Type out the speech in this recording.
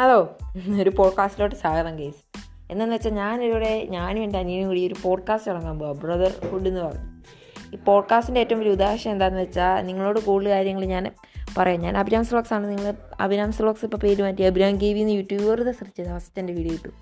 Hello ഒരു പോഡ്കാസ്റ്റിലോട്ട് സ്വാഗതം case എന്നു വെച്ചാൽ ഞാനിവിടെ ഞാനും എന്റെ അനിയനും കൂടി ഒരു പോഡ്കാസ്റ്റ് തുടങ്ങാൻ പോവാം ബ്രദർഹുഡ് എന്ന് പറഞ്ഞു. ഈ പോഡ്കാസ്റ്റിന്റെ ഏറ്റവും വലിയ ഉദാഹരണം എന്താണെന്ന് വെച്ചാൽ നിങ്ങളോട് കൂടുതൽ കാര്യങ്ങൾ ഞാൻ പറയാം. ഞാൻ അഭിരാം സ്ലോക്സ് ആണ്. നിങ്ങൾ അഭിരാം സ്ലോക്സ് ഇപ്പോൾ പേര് മാറ്റി. അഭിരാം ഗീവി എന്ന് യൂട്യൂബ് വെറുതെ സെർച്ച് ചെയ്ത് ഫസ്റ്റ് എന്റെ വീഡിയോ കിട്ടും.